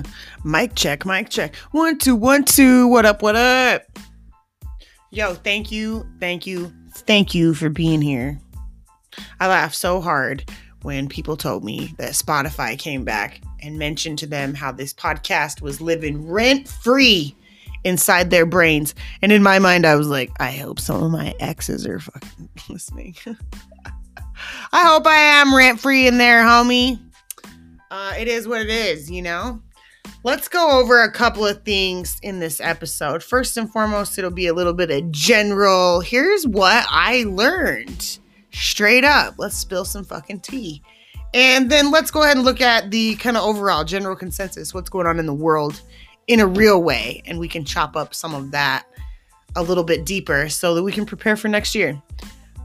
mic check, mic check. One, two, one, two. What up, what up? Yo, thank you, thank you, thank you for being here. I laughed so hard when people told me that Spotify came back and mentioned to them how this podcast was living rent free inside their brains. And in my mind, I was like, I hope some of my exes are fucking listening. I hope I am rent free in there, homie. Uh, it is what it is, you know? Let's go over a couple of things in this episode. First and foremost, it'll be a little bit of general. Here's what I learned. Straight up. Let's spill some fucking tea. And then let's go ahead and look at the kind of overall general consensus what's going on in the world in a real way. And we can chop up some of that a little bit deeper so that we can prepare for next year.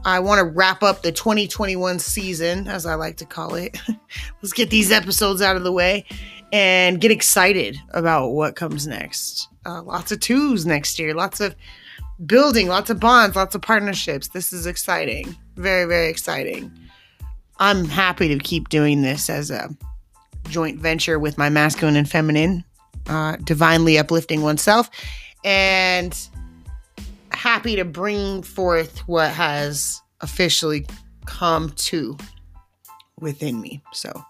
I want to wrap up the 2021 season, as I like to call it. Let's get these episodes out of the way and get excited about what comes next. Uh, lots of twos next year, lots of building, lots of bonds, lots of partnerships. This is exciting. Very, very exciting. I'm happy to keep doing this as a joint venture with my masculine and feminine, uh, divinely uplifting oneself, and happy to bring forth what has officially come to within me. So,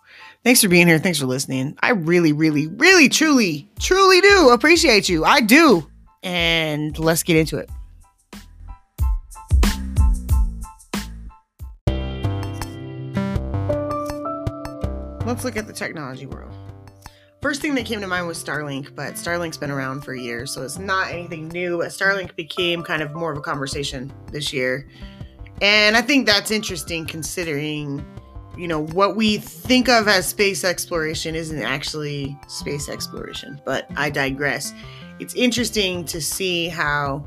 thanks for being here. Thanks for listening. I really, really, really, truly, truly do appreciate you. I do. And let's get into it. Let's look at the technology world. First thing that came to mind was Starlink, but Starlink's been around for years, so it's not anything new. But Starlink became kind of more of a conversation this year. And I think that's interesting considering, you know, what we think of as space exploration isn't actually space exploration, but I digress. It's interesting to see how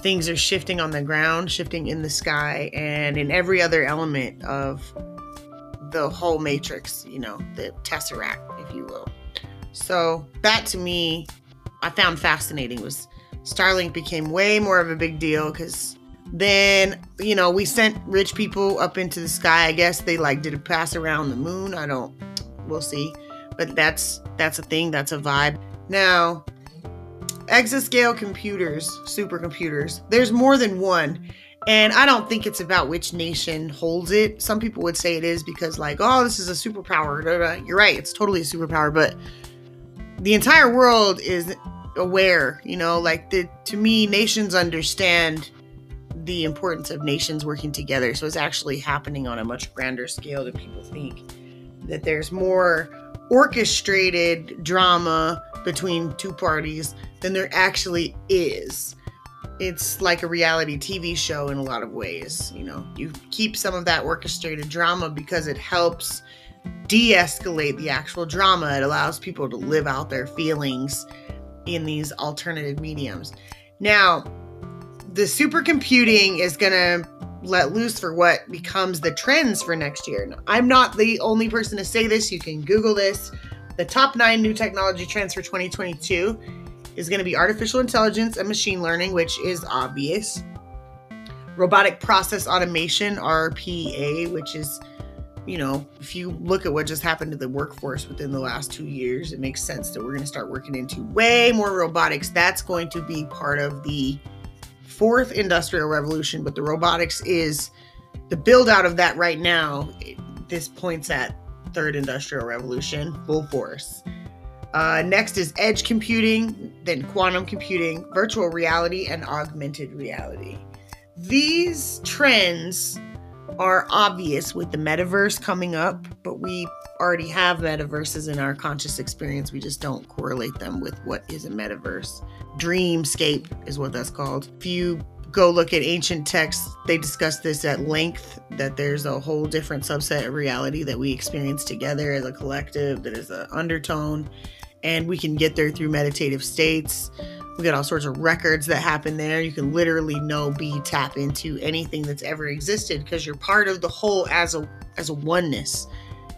things are shifting on the ground, shifting in the sky, and in every other element of the whole matrix, you know, the tesseract, if you will. So that to me, I found fascinating was Starlink became way more of a big deal because then you know we sent rich people up into the sky. I guess they like did a pass around the moon. I don't. We'll see. But that's that's a thing. That's a vibe. Now, exascale computers, supercomputers. There's more than one. And I don't think it's about which nation holds it. Some people would say it is because, like, oh, this is a superpower. You're right, it's totally a superpower, but the entire world is aware, you know, like, the, to me, nations understand the importance of nations working together. So it's actually happening on a much grander scale than people think. That there's more orchestrated drama between two parties than there actually is it's like a reality TV show in a lot of ways. You know, you keep some of that orchestrated drama because it helps de escalate the actual drama. It allows people to live out their feelings in these alternative mediums. Now, the supercomputing is going to let loose for what becomes the trends for next year. Now, I'm not the only person to say this. You can Google this. The top nine new technology trends for 2022 is going to be artificial intelligence and machine learning, which is obvious. Robotic process automation, RPA, which is, you know, if you look at what just happened to the workforce within the last two years, it makes sense that we're going to start working into way more robotics. That's going to be part of the fourth industrial revolution, but the robotics is the build out of that right now. This points at third industrial revolution, full force. Uh, next is edge computing, then quantum computing, virtual reality, and augmented reality. These trends are obvious with the metaverse coming up, but we already have metaverses in our conscious experience. We just don't correlate them with what is a metaverse. Dreamscape is what that's called. If you go look at ancient texts, they discuss this at length that there's a whole different subset of reality that we experience together as a collective, that is an undertone and we can get there through meditative states. We got all sorts of records that happen there. You can literally know, be, tap into anything that's ever existed because you're part of the whole as a as a oneness.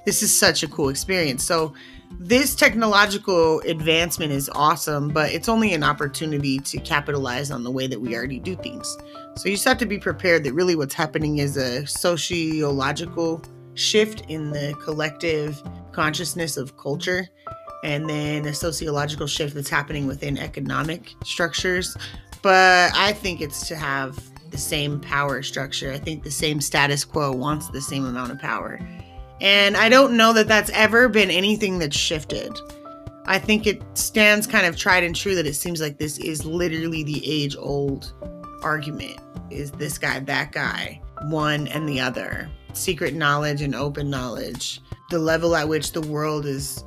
This is such a cool experience. So this technological advancement is awesome, but it's only an opportunity to capitalize on the way that we already do things. So you just have to be prepared that really what's happening is a sociological shift in the collective consciousness of culture and then a sociological shift that's happening within economic structures. But I think it's to have the same power structure. I think the same status quo wants the same amount of power. And I don't know that that's ever been anything that's shifted. I think it stands kind of tried and true that it seems like this is literally the age old argument is this guy, that guy, one and the other. Secret knowledge and open knowledge. The level at which the world is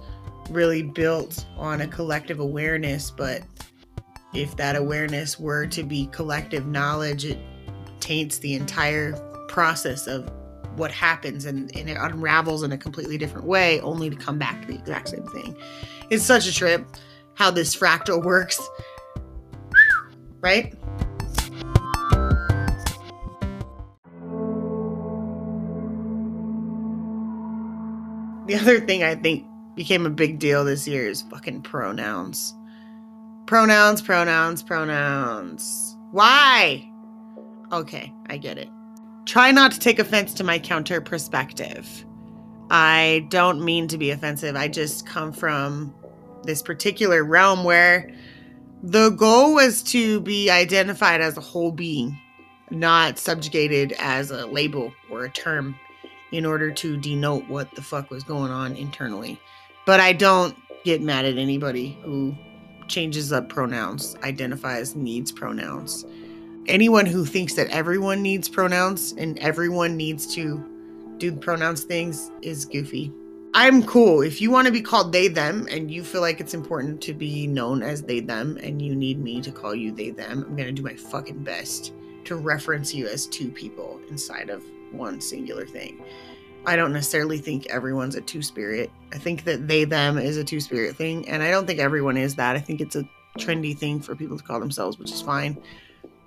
really built on a collective awareness, but if that awareness were to be collective knowledge, it taints the entire process of what happens and, and, it unravels in a completely different way, only to come back to the exact same thing. It's such a trip how this fractal works, right? The other thing I think became a big deal this year is fucking pronouns. Pronouns, pronouns, pronouns. Why? Okay, I get it. Try not to take offense to my counter perspective. I don't mean to be offensive. I just come from this particular realm where the goal was to be identified as a whole being, not subjugated as a label or a term in order to denote what the fuck was going on internally. But I don't get mad at anybody who changes up pronouns, identifies needs pronouns. Anyone who thinks that everyone needs pronouns and everyone needs to do pronouns things is goofy. I'm cool. If you want to be called they them and you feel like it's important to be known as they them and you need me to call you they them, I'm going to do my fucking best to reference you as two people inside of one singular thing. I don't necessarily think everyone's a two spirit. I think that they them is a two spirit thing, and I don't think everyone is that. I think it's a trendy thing for people to call themselves, which is fine.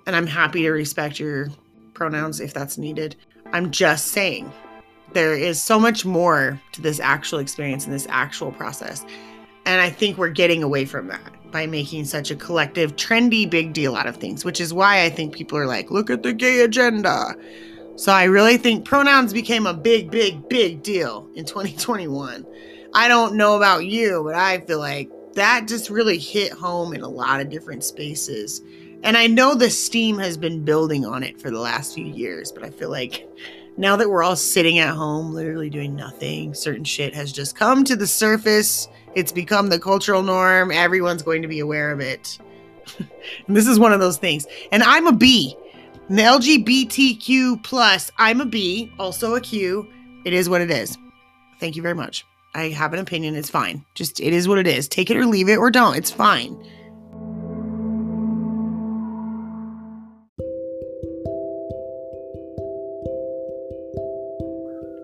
And I'm happy to respect your pronouns if that's needed. I'm just saying there is so much more to this actual experience and this actual process. And I think we're getting away from that by making such a collective, trendy big deal out of things, which is why I think people are like, look at the gay agenda. So I really think pronouns became a big, big, big deal in 2021. I don't know about you, but I feel like that just really hit home in a lot of different spaces. And I know the steam has been building on it for the last few years, but I feel like now that we're all sitting at home, literally doing nothing, certain shit has just come to the surface. It's become the cultural norm. Everyone's going to be aware of it. and this is one of those things. And I'm a B. The LGBTQ plus, I'm a B, also a Q. It is what it is. Thank you very much. I have an opinion. It's fine. Just it is what it is. Take it or leave it or don't. It's fine.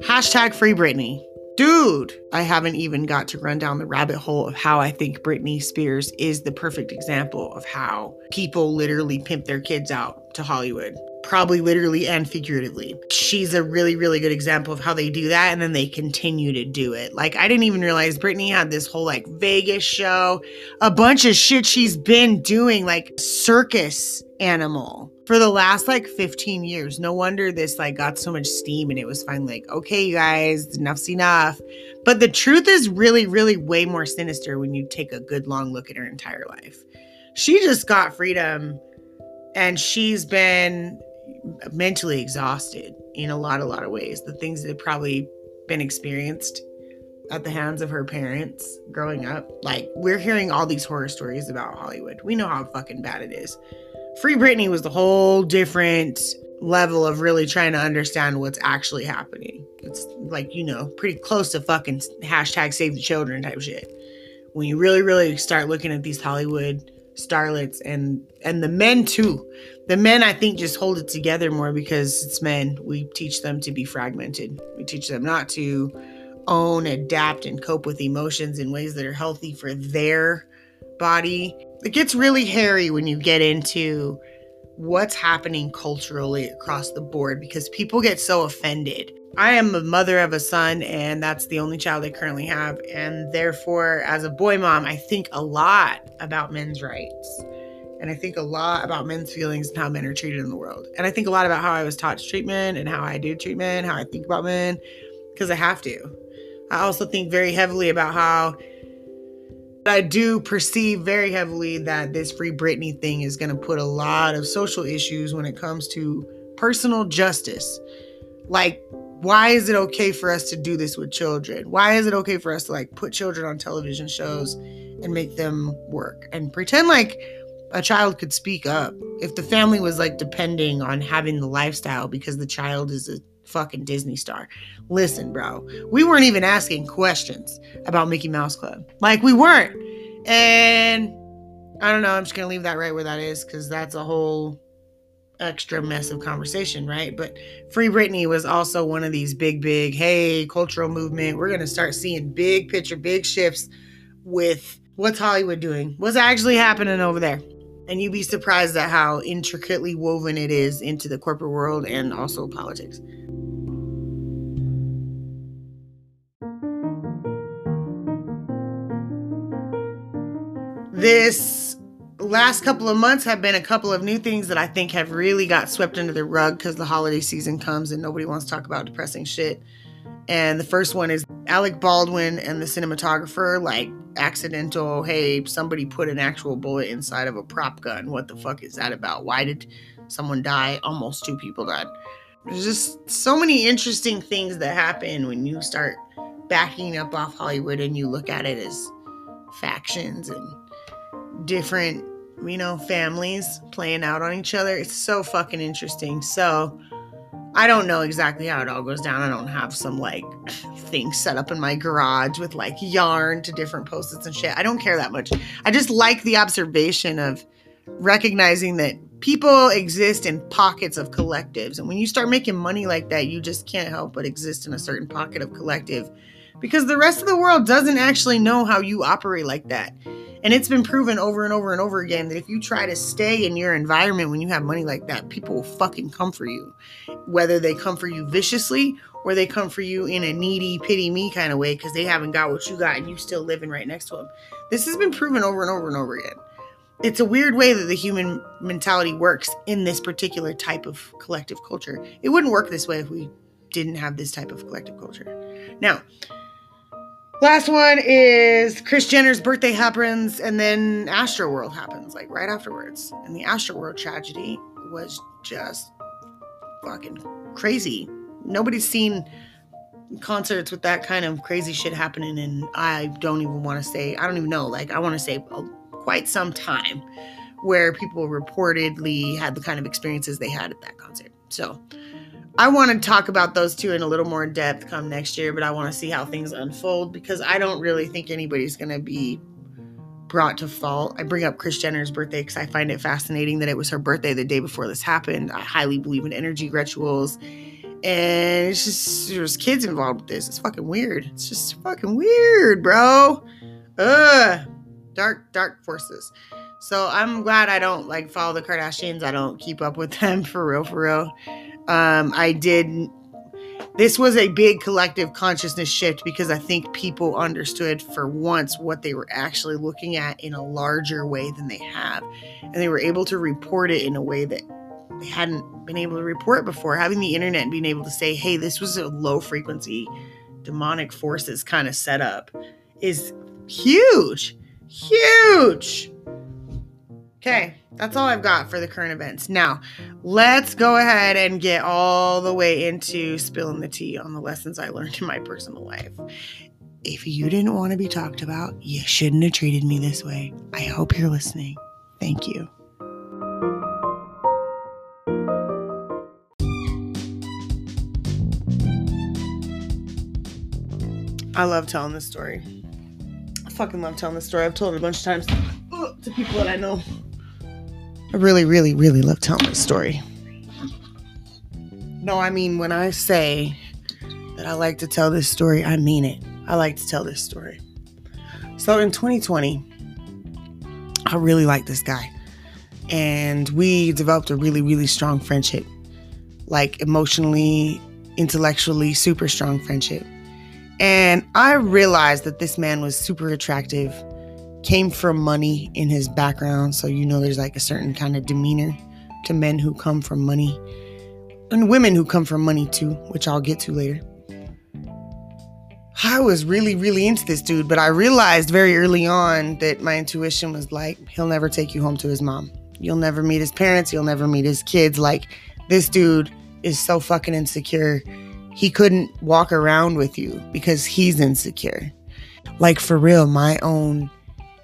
Hashtag free Britney. Dude, I haven't even got to run down the rabbit hole of how I think Britney Spears is the perfect example of how people literally pimp their kids out to Hollywood. Probably literally and figuratively. She's a really, really good example of how they do that and then they continue to do it. Like, I didn't even realize Britney had this whole like Vegas show, a bunch of shit she's been doing, like circus animal for the last like 15 years. No wonder this like got so much steam and it was finally like, okay, you guys, enough's enough. But the truth is really, really way more sinister when you take a good long look at her entire life. She just got freedom and she's been mentally exhausted in a lot, a lot of ways. The things that have probably been experienced at the hands of her parents growing up. Like, we're hearing all these horror stories about Hollywood. We know how fucking bad it is. Free Britney was the whole different level of really trying to understand what's actually happening. It's like, you know, pretty close to fucking hashtag save the children type shit. When you really, really start looking at these Hollywood starlets and and the men too. The men I think just hold it together more because it's men. We teach them to be fragmented. We teach them not to own, adapt, and cope with emotions in ways that are healthy for their body it gets really hairy when you get into what's happening culturally across the board because people get so offended. I am a mother of a son, and that's the only child I currently have. And therefore, as a boy mom, I think a lot about men's rights. And I think a lot about men's feelings and how men are treated in the world. And I think a lot about how I was taught treatment and how I do treatment, how I think about men, because I have to. I also think very heavily about how I do perceive very heavily that this Free Britney thing is going to put a lot of social issues when it comes to personal justice. Like, why is it okay for us to do this with children? Why is it okay for us to like put children on television shows and make them work and pretend like a child could speak up if the family was like depending on having the lifestyle because the child is a fucking Disney star. Listen, bro, we weren't even asking questions about Mickey Mouse Club. Like, we weren't. And I don't know, I'm just gonna leave that right where that is because that's a whole extra mess of conversation, right? But Free Britney was also one of these big, big, hey, cultural movement. We're gonna start seeing big picture, big shifts with what's Hollywood doing, what's actually happening over there. And you'd be surprised at how intricately woven it is into the corporate world and also politics. This last couple of months have been a couple of new things that I think have really got swept under the rug because the holiday season comes and nobody wants to talk about depressing shit. And the first one is Alec Baldwin and the cinematographer, like accidental, hey, somebody put an actual bullet inside of a prop gun. What the fuck is that about? Why did someone die? Almost two people died. There's just so many interesting things that happen when you start backing up off Hollywood and you look at it as factions and different, you know, families playing out on each other. It's so fucking interesting. So, I don't know exactly how it all goes down. I don't have some like thing set up in my garage with like yarn to different post-its and shit. I don't care that much. I just like the observation of recognizing that people exist in pockets of collectives. And when you start making money like that, you just can't help but exist in a certain pocket of collective because the rest of the world doesn't actually know how you operate like that. And it's been proven over and over and over again that if you try to stay in your environment when you have money like that, people will fucking come for you. Whether they come for you viciously or they come for you in a needy, pity me kind of way because they haven't got what you got and you're still living right next to them. This has been proven over and over and over again. It's a weird way that the human mentality works in this particular type of collective culture. It wouldn't work this way if we didn't have this type of collective culture. Now, Last one is Kris Jenner's birthday happens, and then Astroworld happens, like right afterwards. And the Astroworld tragedy was just fucking crazy. Nobody's seen concerts with that kind of crazy shit happening, and I don't even want to say, I don't even know, like, I want to say uh, quite some time where people reportedly had the kind of experiences they had at that concert. So, I want to talk about those two in a little more depth come next year, but I want to see how things unfold because I don't really think anybody's going to be brought to fault. I bring up Kris Jenner's birthday because I find it fascinating that it was her birthday the day before this happened. I highly believe in energy rituals. And it's just there's kids involved with this. It's fucking weird. It's just fucking weird, bro. Ugh. Dark, dark forces. So I'm glad I don't like follow the Kardashians. I don't keep up with them for real, for real. Um, I did. This was a big collective consciousness shift because I think people understood for once what they were actually looking at in a larger way than they have. And they were able to report it in a way that they hadn't been able to report before. Having the internet and being able to say, hey, this was a low frequency demonic forces kind of setup is huge. Huge. Okay, that's all I've got for the current events. Now, let's go ahead and get all the way into spilling the tea on the lessons I learned in my personal life. If you didn't want to be talked about, you shouldn't have treated me this way. I hope you're listening. Thank you. I love telling this story. I fucking love telling this story. I've told it a bunch of times to people that I know. I really, really, really love telling this story. No, I mean, when I say that I like to tell this story, I mean it. I like to tell this story. So in 2020, I really liked this guy. And we developed a really, really strong friendship. Like emotionally, intellectually, super strong friendship. And I realized that this man was super attractive came from money in his background. So, you know, there's like a certain kind of demeanor to men who come from money and women who come from money too, which I'll get to later. I was really, really into this dude, but I realized very early on that my intuition was like, he'll never take you home to his mom. You'll never meet his parents. You'll never meet his kids. Like, this dude is so fucking insecure. He couldn't walk around with you because he's insecure. Like, for real, my own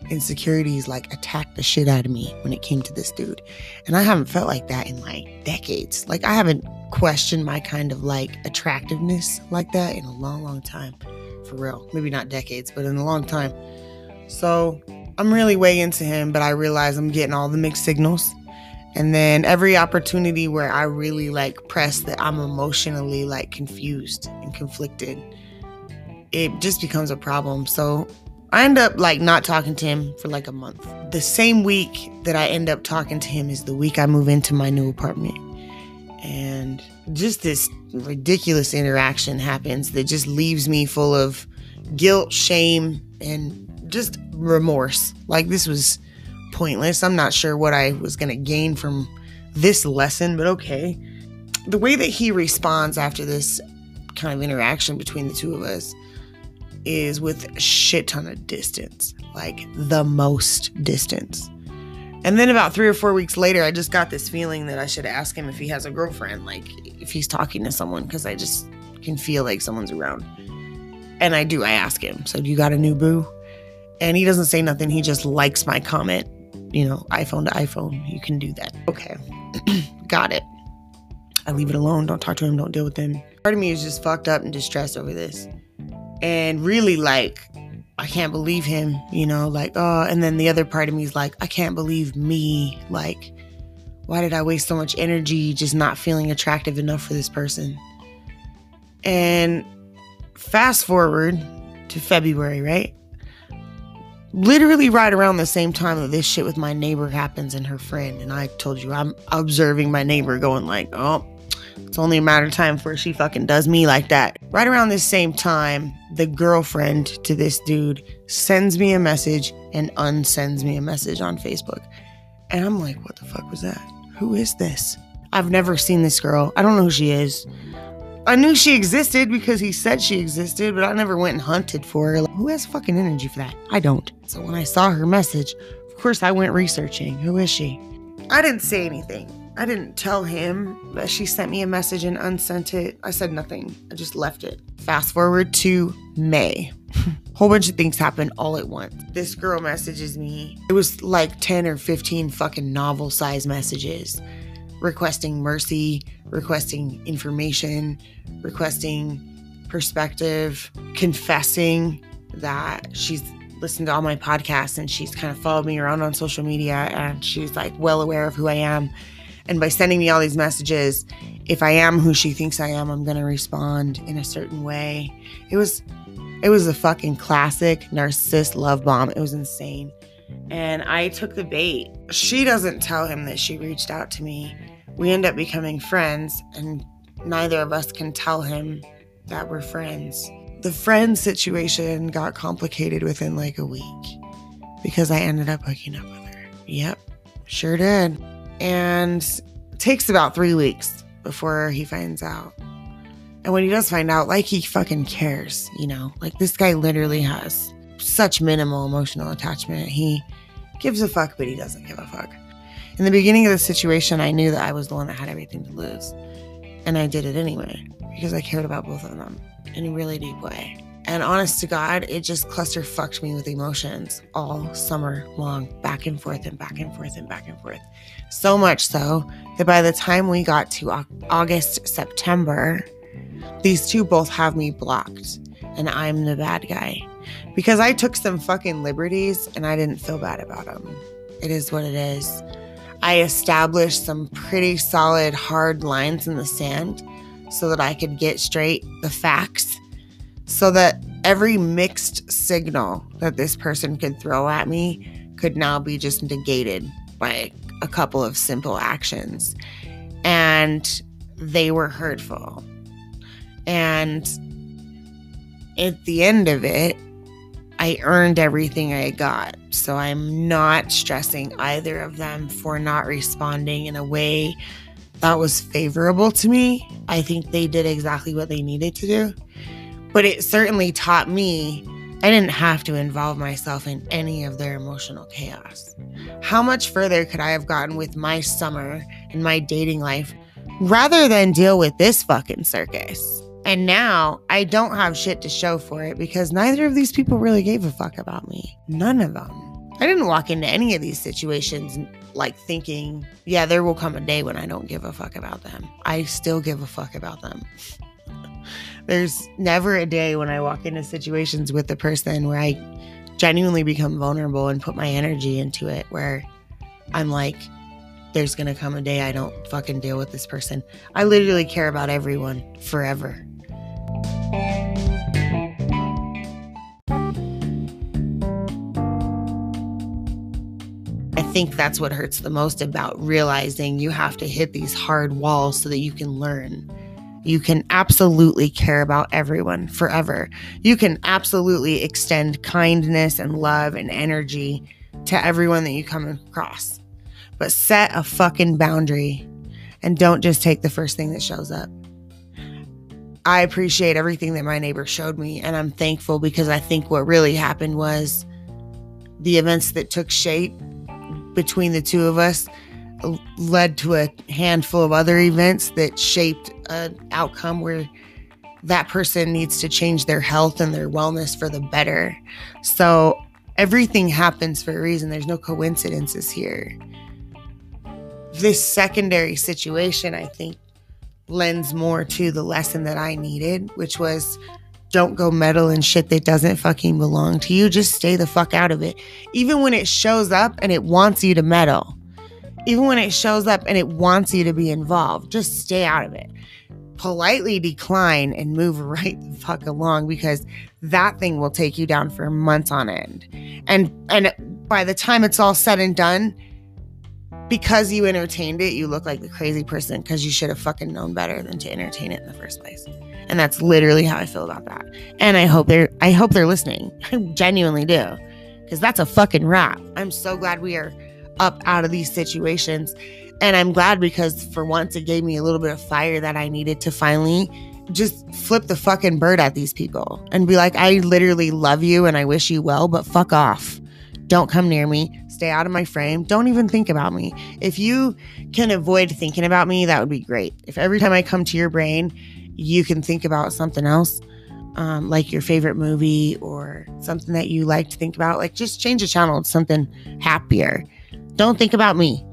insecurities like attacked the shit out of me when it came to this dude. And I haven't felt like that in like decades. Like I haven't questioned my kind of like attractiveness like that in a long, long time. For real. Maybe not decades, but in a long time. So I'm really way into him, but I realize I'm getting all the mixed signals. And then every opportunity where I really like press that I'm emotionally like confused and conflicted, it just becomes a problem. So I end up like not talking to him for like a month. The same week that I end up talking to him is the week I move into my new apartment. And just this ridiculous interaction happens that just leaves me full of guilt, shame, and just remorse. Like this was pointless. I'm not sure what I was going to gain from this lesson, but okay. The way that he responds after this kind of interaction between the two of us is with a shit ton of distance, like the most distance. And then about three or four weeks later, I just got this feeling that I should ask him if he has a girlfriend, like if he's talking to someone, because I just can feel like someone's around. And I do, I ask him, So, do you got a new boo? And he doesn't say nothing. He just likes my comment, you know, iPhone to iPhone. You can do that. Okay, got it. I leave it alone. Don't talk to him. Don't deal with him. Part of me is just fucked up and distressed over this and really like I can't believe him, you know, like, oh, and then the other part of me is like, I can't believe me. Like, why did I waste so much energy just not feeling attractive enough for this person? And fast forward to February, right? Literally right around the same time that this shit with my neighbor happens and her friend. And I told you, I'm observing my neighbor going like, oh, it's only a matter of time before she fucking does me like that. Right around this same time, the girlfriend to this dude sends me a message and unsends me a message on Facebook. And I'm like, what the fuck was that? Who is this? I've never seen this girl. I don't know who she is. I knew she existed because he said she existed, but I never went and hunted for her. Like, who has fucking energy for that? I don't. So when I saw her message, of course I went researching. Who is she? I didn't say anything. I didn't tell him that she sent me a message and unsent it. I said nothing. I just left it. Fast forward to May. Whole bunch of things happened all at once. This girl messages me. It was like 10 or 15 fucking novel size messages requesting mercy, requesting information, requesting perspective, confessing that she's listened to all my podcasts and she's kind of followed me around on social media and she's like well aware of who I am and by sending me all these messages, if I am who she thinks I am, I'm going to respond in a certain way. It was it was a fucking classic narcissist love bomb. It was insane. And I took the bait. She doesn't tell him that she reached out to me. We end up becoming friends and neither of us can tell him that we're friends. The friend situation got complicated within like a week because I ended up hooking up with her. Yep, sure did and takes about three weeks before he finds out. And when he does find out, like he fucking cares, you know, like this guy literally has such minimal emotional attachment. He gives a fuck, but he doesn't give a fuck. In the beginning of the situation, I knew that I was the one that had everything to lose. And I did it anyway because I cared about both of them in a really deep way. And honest to God, it just cluster fucked me with emotions all summer long, back and forth and back and forth and back and forth. So much so that by the time we got to August, September, these two both have me blocked and I'm the bad guy because I took some fucking liberties and I didn't feel bad about them. It is what it is. I established some pretty solid, hard lines in the sand so that I could get straight the facts so that every mixed signal that this person could throw at me could now be just negated by a couple of simple actions. And they were hurtful. And at the end of it, I earned everything I got. So I'm not stressing either of them for not responding in a way that was favorable to me. I think they did exactly what they needed to do. But it certainly taught me I didn't have to involve myself in any of their emotional chaos. How much further could I have gotten with my summer and my dating life rather than deal with this fucking circus? And now I don't have shit to show for it because neither of these people really gave a fuck about me. None of them. I didn't walk into any of these situations like thinking, yeah, there will come a day when I don't give a fuck about them. I still give a fuck about them. There's never a day when I walk into situations with a person where I genuinely become vulnerable and put my energy into it, where I'm like, there's gonna come a day I don't fucking deal with this person. I literally care about everyone forever. I think that's what hurts the most about realizing you have to hit these hard walls so that you can learn. You can absolutely care about everyone forever. You can absolutely extend kindness and love and energy to everyone that you come across. But set a fucking boundary and don't just take the first thing that shows up. I appreciate everything that my neighbor showed me, and I'm thankful because I think what really happened was the events that took shape between the two of us led to a handful of other events that shaped an outcome where that person needs to change their health and their wellness for the better. So everything happens for a reason. There's no coincidences here. This secondary situation, I think, lends more to the lesson that I needed, which was don't go meddle in shit that doesn't fucking belong to you. Just stay the fuck out of it. Even when it shows up and it wants you to meddle, even when it shows up and it wants you to be involved, just stay out of it. Politely decline and move right the fuck along because that thing will take you down for months on end. And and by the time it's all said and done, because you entertained it, you look like the crazy person because you should have fucking known better than to entertain it in the first place. And that's literally how I feel about that. And I hope they're I hope they're listening. I genuinely do. Cuz that's a fucking wrap. I'm so glad we are up out of these situations. And I'm glad because for once it gave me a little bit of fire that I needed to finally just flip the fucking bird at these people and be like, I literally love you and I wish you well, but fuck off. Don't come near me. Stay out of my frame. Don't even think about me. If you can avoid thinking about me, that would be great. If every time I come to your brain, you can think about something else, um, like your favorite movie or something that you like to think about. Like just change the channel to something happier. Don't think about me.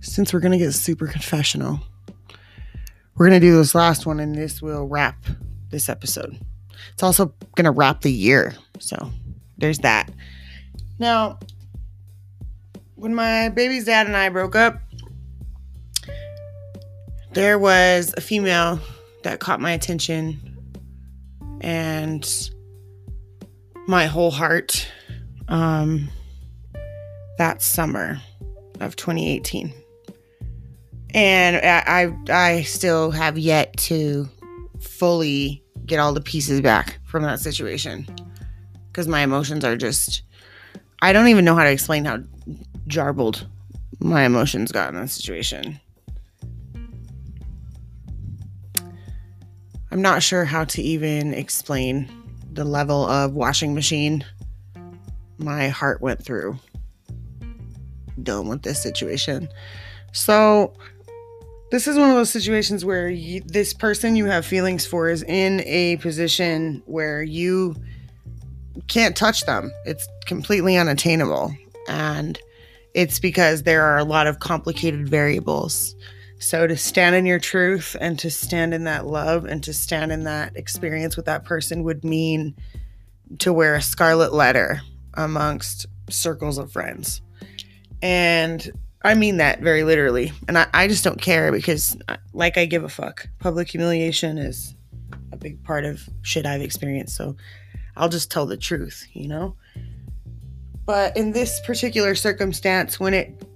Since we're going to get super confessional, we're going to do this last one and this will wrap this episode. It's also going to wrap the year. So there's that. Now, when my baby's dad and I broke up, there was a female that caught my attention and my whole heart um, that summer of 2018. And I, I, I still have yet to fully get all the pieces back from that situation because my emotions are just I don't even know how to explain how jarbled my emotions got in that situation. I'm not sure how to even explain the level of washing machine my heart went through dealing with this situation. So, this is one of those situations where you, this person you have feelings for is in a position where you can't touch them. It's completely unattainable. And it's because there are a lot of complicated variables. So to stand in your truth and to stand in that love and to stand in that experience with that person would mean to wear a scarlet letter amongst circles of friends. And I mean that very literally. And I, I just don't care because, uh, like, I give a fuck. Public humiliation is a big part of shit I've experienced. So I'll just tell the truth, you know? But in this particular circumstance, when it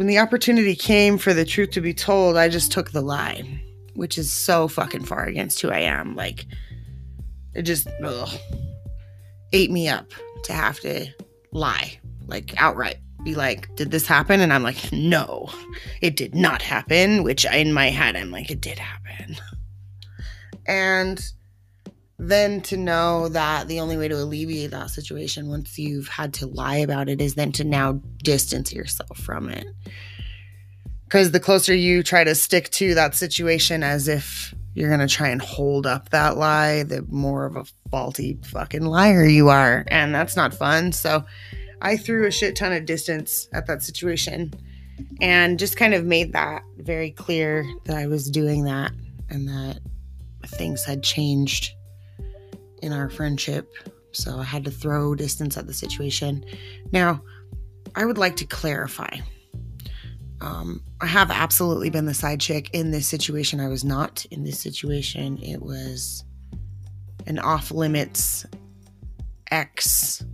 when the opportunity came for the truth to be told, I just took the lie, which is so fucking far against who I am. Like it just ugh, ate me up to have to lie, like outright. be like, Did this happen? And I'm like, No, it did not happen. Which in my head, I'm like, It did happen. And then to know that the only way to alleviate that situation once you've had to lie about it is then to now distance yourself from it. Because the closer you try to stick to that situation as if you're going to try and hold up that lie, the more of a faulty fucking liar you are. And that's not fun. So I threw a shit ton of distance at that situation and just kind of made that very clear that I was doing that and that things had changed in our friendship. So I had to throw distance at the situation. Now, I would like to clarify. Um, I have absolutely been the side chick in this situation. I was not in this situation. It was an off limits ex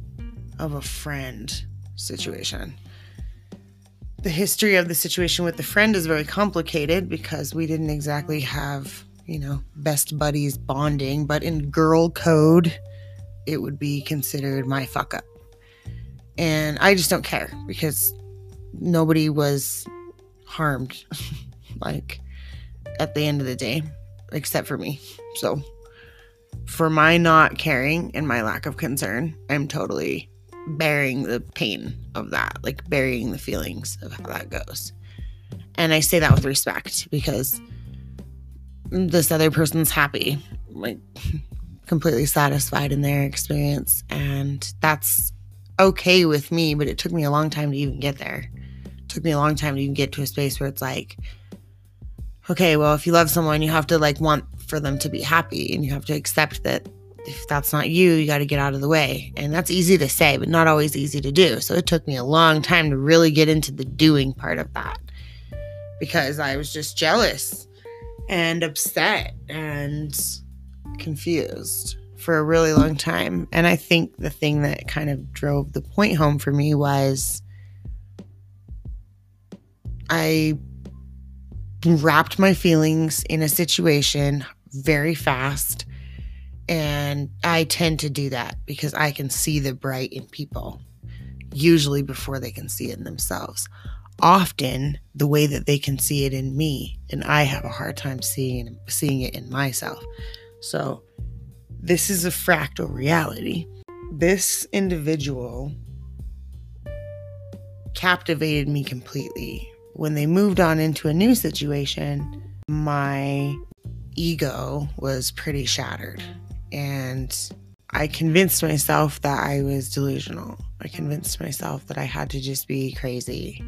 of a friend situation. The history of the situation with the friend is very complicated because we didn't exactly have you know, best buddies bonding, but in girl code, it would be considered my fuck up. And I just don't care because nobody was harmed, like, at the end of the day, except for me. So, for my not caring and my lack of concern, I'm totally bearing the pain of that, like, burying the feelings of how that goes. And I say that with respect because this other person's happy, like completely satisfied in their experience. And that's okay with me, but it took me a long time to even get there. It took me a long time to even get to a space where it's like, okay, well, if you love someone, you have to like want for them to be happy and you have to accept that if that's not you, you got to get out of the way. And that's easy to say, but not always easy to do. So it took me a long time to really get into the doing part of that because I was just jealous and upset and confused for a really long time. And I think the thing that kind of drove the point home for me was I wrapped my feelings in a situation very fast. And I tend to do that because I can see the bright in people, usually before they can see it in themselves often the way that they can see it in me and i have a hard time seeing seeing it in myself. So this is a fractal reality. This individual captivated me completely. When they moved on into a new situation my ego was pretty shattered and I convinced myself that I was delusional. I convinced myself that I had to just be crazy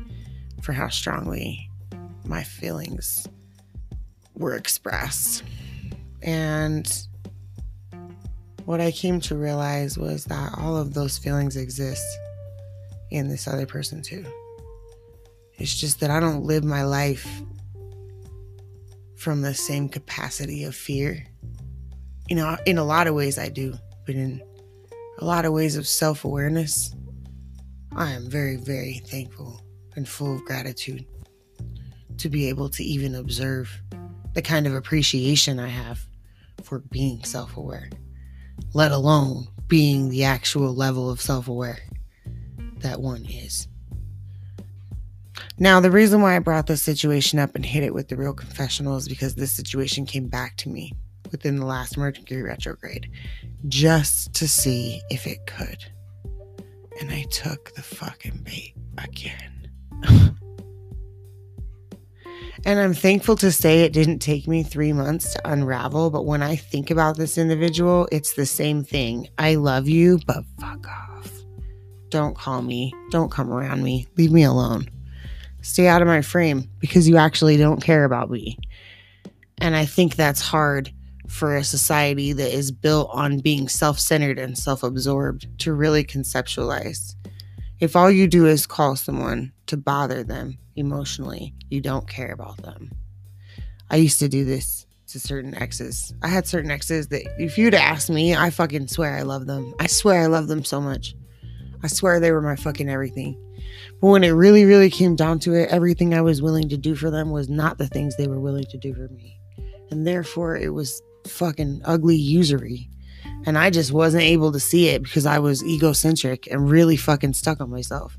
for how strongly my feelings were expressed. And what I came to realize was that all of those feelings exist in this other person too. It's just that I don't live my life from the same capacity of fear. You know, in a lot of ways I do, but in a lot of ways of self awareness, I am very, very thankful and full of gratitude to be able to even observe the kind of appreciation I have for being self aware, let alone being the actual level of self aware that one is. Now, the reason why I brought this situation up and hit it with the real confessional is because this situation came back to me within the last Mercury retrograde just to see if it could. And I took the fucking bait again. And I'm thankful to say it didn't take me three months to unravel. But when I think about this individual, it's the same thing. I love you, but fuck off. Don't call me. Don't come around me. Leave me alone. Stay out of my frame because you actually don't care about me. And I think that's hard for a society that is built on being self centered and self absorbed to really conceptualize. If all you do is call someone to bother them emotionally, you don't care about them. I used to do this to certain exes. I had certain exes that if you'd ask me, I fucking swear I love them. I swear I love them so much. I swear they were my fucking everything. But when it really, really came down to it, everything I was willing to do for them was not the things they were willing to do for me. And therefore, it was fucking ugly usury. And I just wasn't able to see it because I was egocentric and really fucking stuck on myself.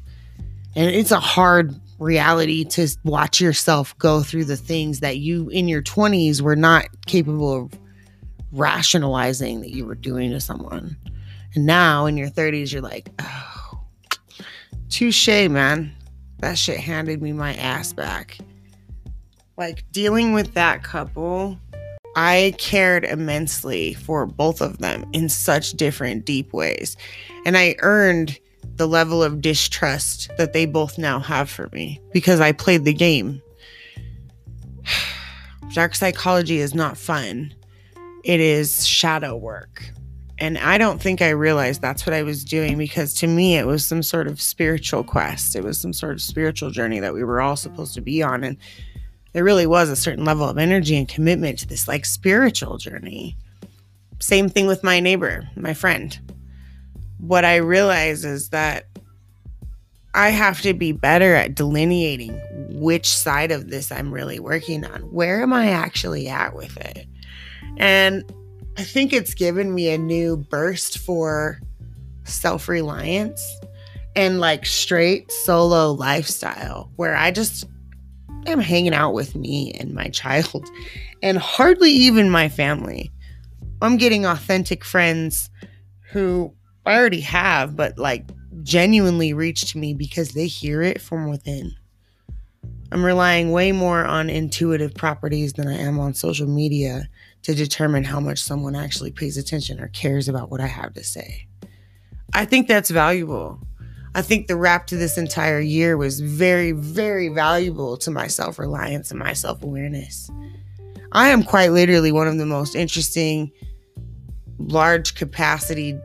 And it's a hard reality to watch yourself go through the things that you in your 20s were not capable of rationalizing that you were doing to someone. And now in your 30s, you're like, oh, touche, man. That shit handed me my ass back. Like dealing with that couple, I cared immensely for both of them in such different, deep ways. And I earned the level of distrust that they both now have for me because I played the game. Dark psychology is not fun, it is shadow work. And I don't think I realized that's what I was doing because to me it was some sort of spiritual quest. It was some sort of spiritual journey that we were all supposed to be on. And there really was a certain level of energy and commitment to this like spiritual journey. Same thing with my neighbor, my friend what I realize is that I have to be better at delineating which side of this I'm really working on. Where am I actually at with it? And I think it's given me a new burst for self reliance and like straight solo lifestyle where I just am hanging out with me and my child and hardly even my family. I'm getting authentic friends who I already have, but like genuinely reach to me because they hear it from within. I'm relying way more on intuitive properties than I am on social media to determine how much someone actually pays attention or cares about what I have to say. I think that's valuable. I think the wrap to this entire year was very, very valuable to my self reliance and my self awareness. I am quite literally one of the most interesting, large capacity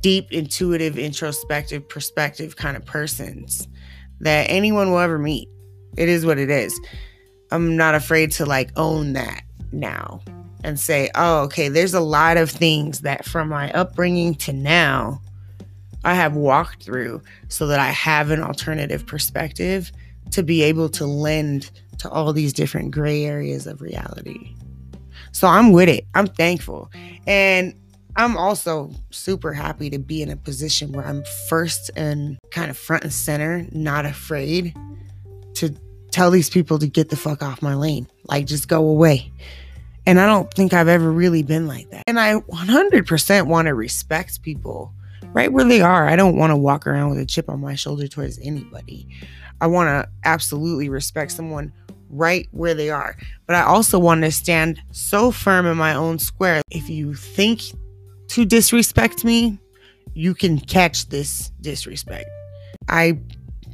deep, intuitive, introspective, perspective kind of persons that anyone will ever meet. It is what it is. I'm not afraid to like own that now and say, oh, okay, there's a lot of things that from my upbringing to now I have walked through so that I have an alternative perspective to be able to lend to all these different gray areas of reality. So I'm with it. I'm thankful. And I'm also super happy to be in a position where I'm first and kind of front and center, not afraid to tell these people to get the fuck off my lane. Like, just go away. And I don't think I've ever really been like that. And I 100% want to respect people right where they are. I don't want to walk around with a chip on my shoulder towards anybody. I want to absolutely respect someone right where they are. But I also want to stand so firm in my own square. If you think to disrespect me, you can catch this disrespect. I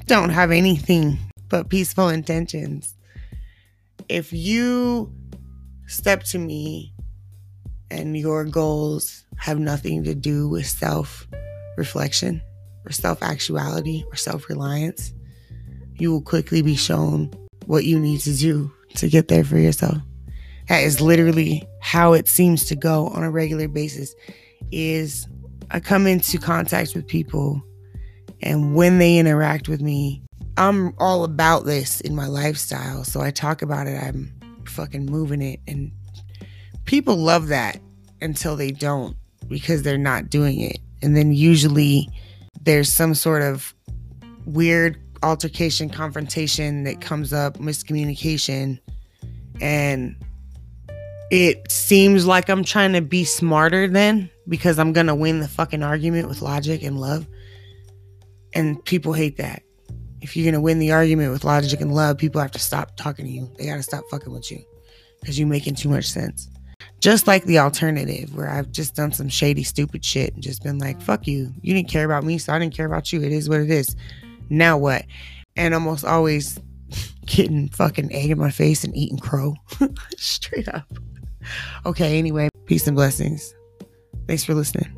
don't have anything but peaceful intentions. If you step to me and your goals have nothing to do with self reflection or self actuality or self reliance, you will quickly be shown what you need to do to get there for yourself. That is literally how it seems to go on a regular basis is I come into contact with people and when they interact with me, I'm all about this in my lifestyle. So I talk about it, I'm fucking moving it. And people love that until they don't because they're not doing it. And then usually there's some sort of weird altercation, confrontation that comes up, miscommunication. And it seems like I'm trying to be smarter then because I'm going to win the fucking argument with logic and love. And people hate that. If you're going to win the argument with logic and love, people have to stop talking to you. They got to stop fucking with you because you're making too much sense. Just like the alternative, where I've just done some shady, stupid shit and just been like, fuck you. You didn't care about me, so I didn't care about you. It is what it is. Now what? And almost always getting fucking egg in my face and eating crow. Straight up. Okay, anyway, peace and blessings. Thanks for listening.